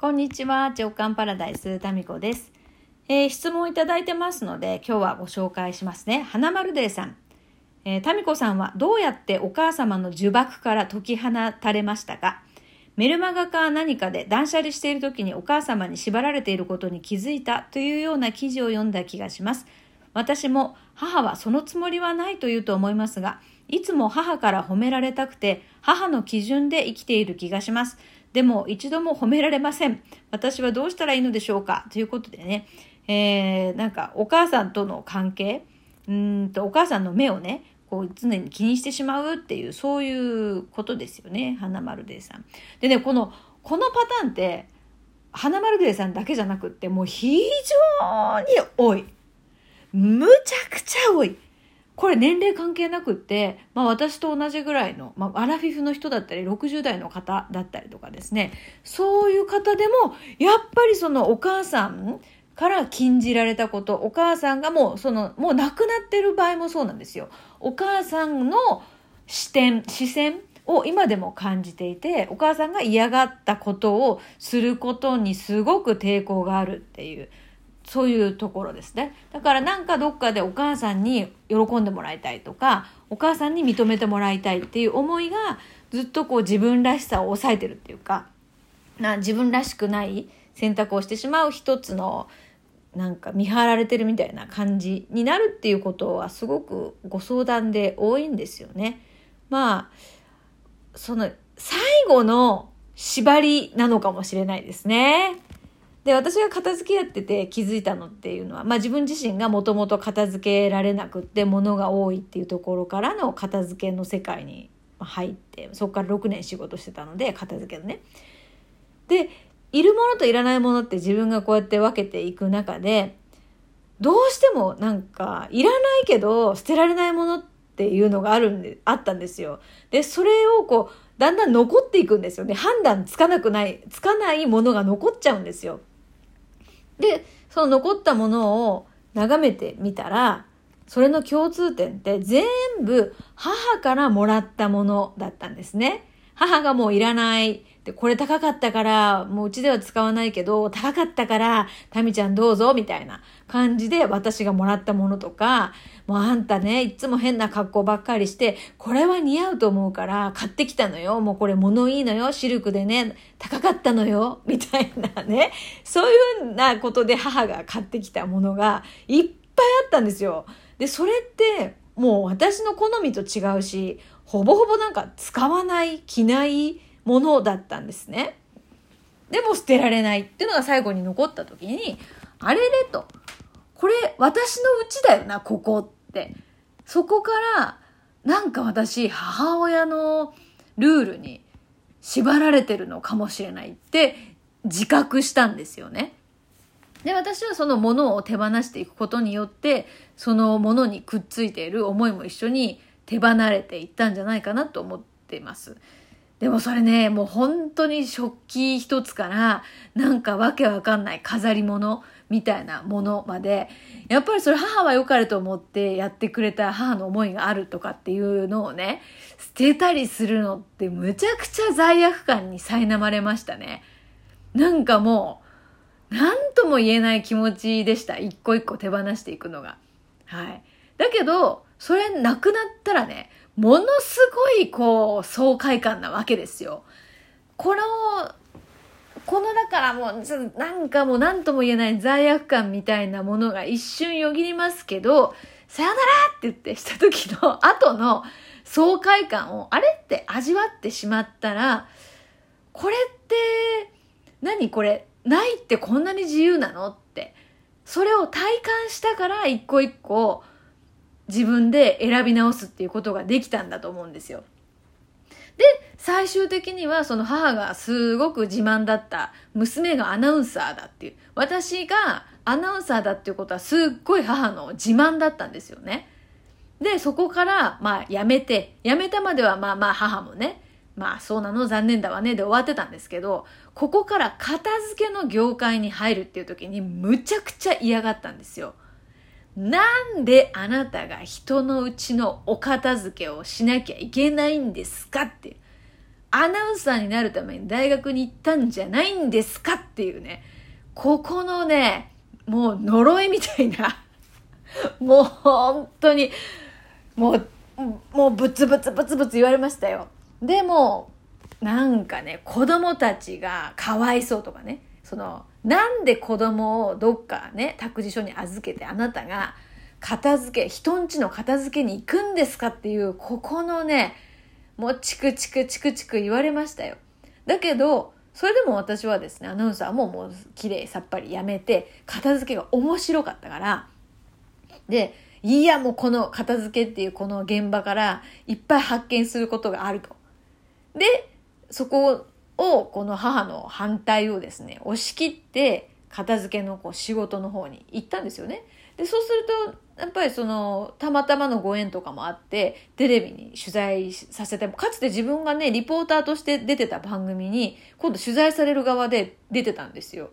こんにちは、長官パラダイス、タミコです。えー、質問いただいてますので、今日はご紹介しますね。花丸デーさん。えー、タミコさんはどうやってお母様の呪縛から解き放たれましたか？メルマガか何かで断捨離している時にお母様に縛られていることに気づいたというような記事を読んだ気がします。私も母はそのつもりはないと言うと思いますが、いつも母から褒められたくて母の基準で生きている気がします。でも一度も褒められません。私はどうしたらいいのでしょうか？ということでね、えー、なんかお母さんとの関係、うんとお母さんの目をね、こう常に気にしてしまうっていうそういうことですよね。花丸デーさん。でねこのこのパターンって花丸デーさんだけじゃなくってもう非常に多い。むちゃくちゃ多い。これ年齢関係なくって、まあ私と同じぐらいの、まあアラフィフの人だったり、60代の方だったりとかですね、そういう方でも、やっぱりそのお母さんから禁じられたこと、お母さんがもうその、もう亡くなってる場合もそうなんですよ。お母さんの視点、視線を今でも感じていて、お母さんが嫌がったことをすることにすごく抵抗があるっていう。そういうところですね。だからなんかどっかでお母さんに喜んでもらいたいとか、お母さんに認めてもらいたいっていう思いがずっとこう自分らしさを抑えてるっていうか、な自分らしくない選択をしてしまう一つのなんか見張られてるみたいな感じになるっていうことはすごくご相談で多いんですよね。まあ、その最後の縛りなのかもしれないですね。で、私が片付けやってて気づいたのっていうのは、まあ自分自身がもともと片付けられなくって物が多いっていうところからの片付けの世界に入って、そこから6年仕事してたので、片付けのね。で、いるものといらないものって自分がこうやって分けていく中で、どうしてもなんか、いらないけど捨てられないものっていうのがあるんで、あったんですよ。で、それをこう、だんだん残っていくんですよね。判断つかなくない、つかないものが残っちゃうんですよ。で、その残ったものを眺めてみたら、それの共通点って全部母からもらったものだったんですね。母がもういらない。で、これ高かったから、もううちでは使わないけど、高かったから、タミちゃんどうぞ、みたいな感じで私がもらったものとか、もうあんたね、いつも変な格好ばっかりして、これは似合うと思うから買ってきたのよ。もうこれ物いいのよ。シルクでね、高かったのよ。みたいなね。そういうふうなことで母が買ってきたものがいっぱいあったんですよ。で、それって、もう私の好みと違うし、ほぼほぼなんか使わない、着ないものだったんですね。でも捨てられないっていうのが最後に残った時に、あれれと、これ私の家だよな、ここって。そこから、なんか私、母親のルールに縛られてるのかもしれないって自覚したんですよね。で、私はそのものを手放していくことによって、そのものにくっついている思いも一緒に手離れていったんじゃないかなと思っています。でもそれね、もう本当に食器一つから、なんかわけわかんない飾り物みたいなものまで、やっぱりそれ母は良かれと思ってやってくれた母の思いがあるとかっていうのをね、捨てたりするのってむちゃくちゃ罪悪感に苛まれましたね。なんかもう、なんとも言えない気持ちでした。一個一個手放していくのが。はい。だけど、それなくなったらね、ものすごいこう、爽快感なわけですよ。この、このだからもう、なんかもう何とも言えない罪悪感みたいなものが一瞬よぎりますけど、さよならって言ってした時の後の爽快感を、あれって味わってしまったら、これって、何これ、ないってこんなに自由なのって。それを体感したから一個一個自分で選び直すっていうことができたんだと思うんですよ。で、最終的にはその母がすごく自慢だった娘がアナウンサーだっていう。私がアナウンサーだっていうことはすっごい母の自慢だったんですよね。で、そこから、まあ、辞めて、辞めたまではまあまあ母もね、まあそうなの？残念だわねで終わってたんですけど、ここから片付けの業界に入るっていう時にむちゃくちゃ嫌がったんですよ。なんであなたが人のうちのお片付けをしなきゃいけないんですかって。アナウンサーになるために大学に行ったんじゃないんですかっていうね、ここのね、もう呪いみたいな、もう本当に、もう、もうブツブツブツブツ言われましたよ。でも、なんかね、子供たちがかわいそうとかね、その、なんで子供をどっかね、託児所に預けてあなたが片付け、人んちの片付けに行くんですかっていう、ここのね、もうチクチクチクチク言われましたよ。だけど、それでも私はですね、アナウンサーももう綺麗さっぱりやめて、片付けが面白かったから、で、いやもうこの片付けっていうこの現場からいっぱい発見することがあると。で、そこをこの母の反対をですね、押し切って片付けのこう仕事の方に行ったんですよね。で、そうするとやっぱりその、たまたまのご縁とかもあって、テレビに取材させて、かつて自分がね、リポーターとして出てた番組に、今度取材される側で出てたんですよ。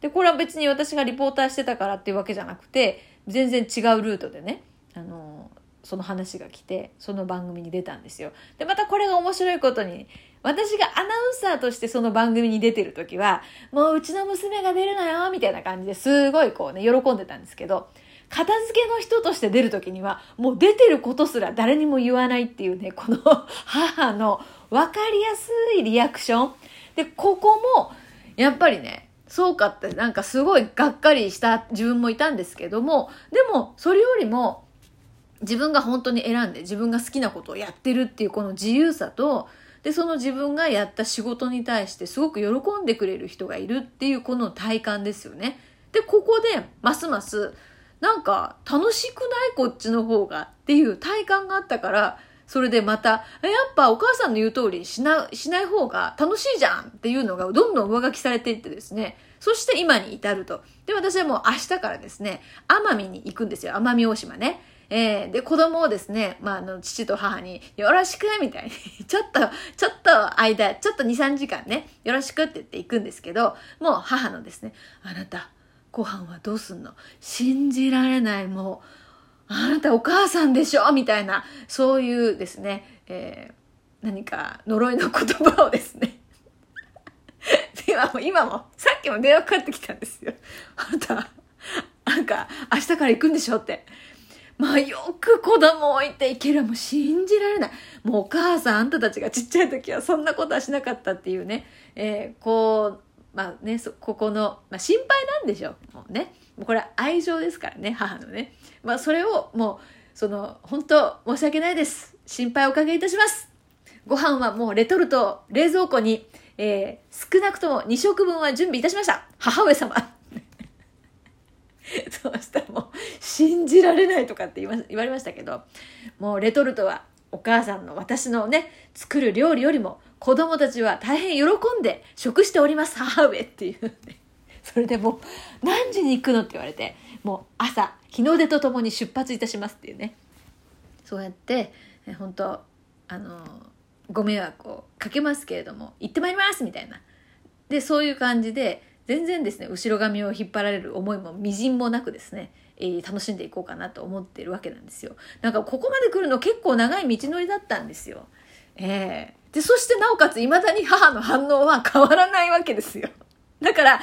で、これは別に私がリポーターしてたからっていうわけじゃなくて、全然違うルートでね、あの、その話が来て、その番組に出たんですよ。で、またこれが面白いことに、私がアナウンサーとしてその番組に出てる時は、もううちの娘が出るのよ、みたいな感じですごいこうね、喜んでたんですけど、片付けの人として出る時には、もう出てることすら誰にも言わないっていうね、この母の分かりやすいリアクション。で、ここも、やっぱりね、そうかってなんかすごいがっかりした自分もいたんですけども、でもそれよりも自分が本当に選んで自分が好きなことをやってるっていうこの自由さと、で、その自分がやった仕事に対してすごく喜んでくれる人がいるっていうこの体感ですよね。で、ここでますますなんか楽しくないこっちの方がっていう体感があったから、それでまた、やっぱお母さんの言う通りしな、しない方が楽しいじゃんっていうのがどんどん上書きされていってですね、そして今に至ると。で、私はもう明日からですね、奄美に行くんですよ。奄美大島ね。えー、で、子供をですね、まあ、あの、父と母に、よろしくみたいに、ちょっと、ちょっと間、ちょっと2、3時間ね、よろしくって言って行くんですけど、もう母のですね、あなた、ご飯はどうすんの？信じられない、もう、あなたお母さんでしょ？みたいな、そういうですね、えー、何か呪いの言葉をですね、今も、今も、さっきも電話かかってきたんですよ。あなた、なんか、明日から行くんでしょ？って。まあよく子供置いていける。もう信じられない。もうお母さん、あんたたちがちっちゃい時はそんなことはしなかったっていうね。えー、こう、まあね、ここの、まあ、心配なんでしょうもうね。もうこれは愛情ですからね、母のね。まあそれをもう、その、本当申し訳ないです。心配おかけいたします。ご飯はもうレトルト、冷蔵庫に、えー、少なくとも2食分は準備いたしました。母上様。そうしたらもう、信じられないとかって言わ言われましたけど、もうレトルトはお母さんの私のね、作る料理よりも子供たちは大変喜んで食しております、母上っていうね。それでもう、何時に行くのって言われて、もう朝、日の出とともに出発いたしますっていうね。そうやって、本当あの、ご迷惑をかけますけれども、行ってまいりますみたいな。で、そういう感じで、全然ですね、後ろ髪を引っ張られる思いもみじんもなくですね、えー、楽しんでいこうかなと思ってるわけなんですよ。なんかここまで来るの結構長い道のりだったんですよ。えー、で、そしてなおかつ未だに母の反応は変わらないわけですよ。だから、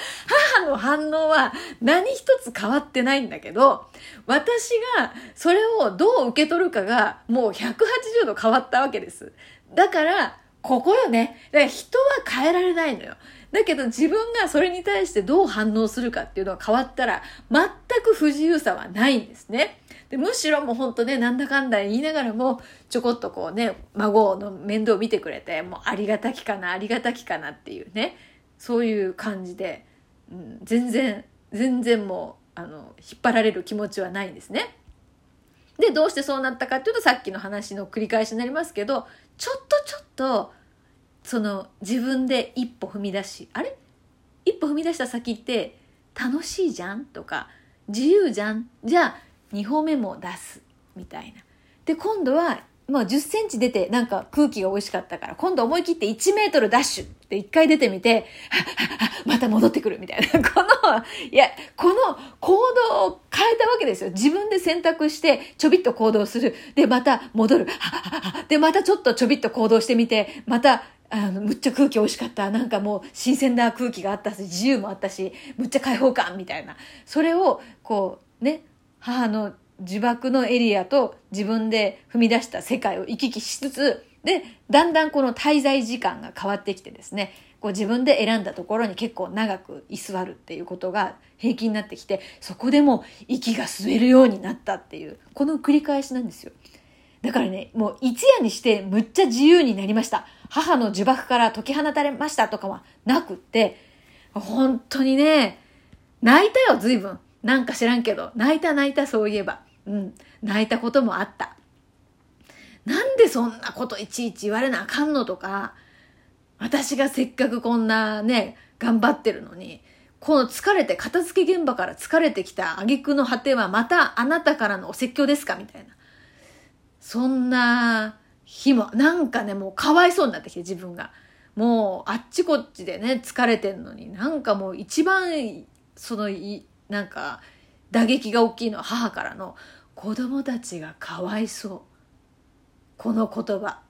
母の反応は何一つ変わってないんだけど、私がそれをどう受け取るかがもう180度変わったわけです。だから、ここよね。だから人は変えられないのよ。だけど自分がそれに対してどう反応するかっていうのが変わったら、全く不自由さはないんですね。でむしろもうほんとね、なんだかんだ言いながらも、ちょこっとこうね、孫の面倒を見てくれて、もうありがたきかな、ありがたきかなっていうね、そういう感じで、うん、全然、全然もう、あの、引っ張られる気持ちはないんですね。で、どうしてそうなったかっていうと、さっきの話の繰り返しになりますけど、ちょっとちょっと、その自分で一歩踏み出しあれ？一歩踏み出した先って楽しいじゃん？とか自由じゃんじゃあ2歩目も出すみたいな。で今度はまあ、10センチ出てなんか空気が美味しかったから、今度思い切って1メートルダッシュって1回出てみて、また戻ってくるみたいな。この、いや、この行動を変えたわけですよ。自分で選択して、ちょびっと行動する。で、また戻る。で、またちょっとちょびっと行動してみて、また、あのむっちゃ空気美味しかった。なんかもう新鮮な空気があったし自由もあったしむっちゃ開放感みたいな。それをこうね母の呪縛のエリアと自分で踏み出した世界を行き来しつつでだんだんこの滞在時間が変わってきてですねこう自分で選んだところに結構長く居座るっていうことが平気になってきてそこでも息が吸えるようになったっていうこの繰り返しなんですよ。だからねもう一夜にしてむっちゃ自由になりました。母の呪縛から解き放たれましたとかはなくって本当にね泣いたよ随分。なんか知らんけど。泣いた泣いたそういえば。うん。泣いたこともあった。なんでそんなこといちいち言われなあかんのとか私がせっかくこんなね、頑張ってるのに、この疲れて、片付け現場から疲れてきた挙句の果てはまたあなたからのお説教ですかみたいな。そんな日も、なんかね、もうかわいそうになってきて自分が。もうあっちこっちでね、疲れてんのに、なんかもう一番、その、いなんか、打撃が大きいのは母からの、子供たちがかわいそう。この言葉。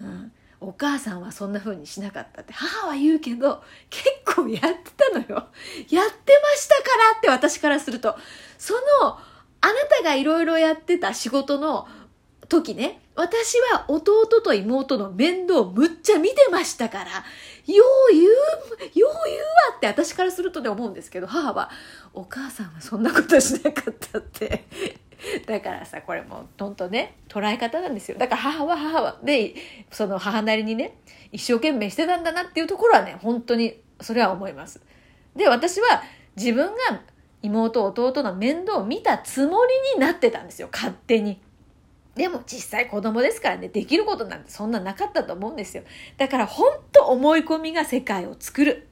うん。お母さんはそんな風にしなかったって母は言うけど結構やってたのよ。やってましたからって私からすると。そのあなたがいろいろやってた仕事の時ね、私は弟と妹の面倒をむっちゃ見てましたから、よう言う、よう言うわって私からするとね思うんですけど、母は、お母さんはそんなことしなかったって。だからさこれもほんとね捉え方なんですよ。だから母は母はでその母なりにね一生懸命してたんだなっていうところはね本当にそれは思います。で私は自分が妹弟の面倒を見たつもりになってたんですよ勝手に。でも実際子供ですからねできることなんてそんななかったと思うんですよ。だから本当思い込みが世界を作る。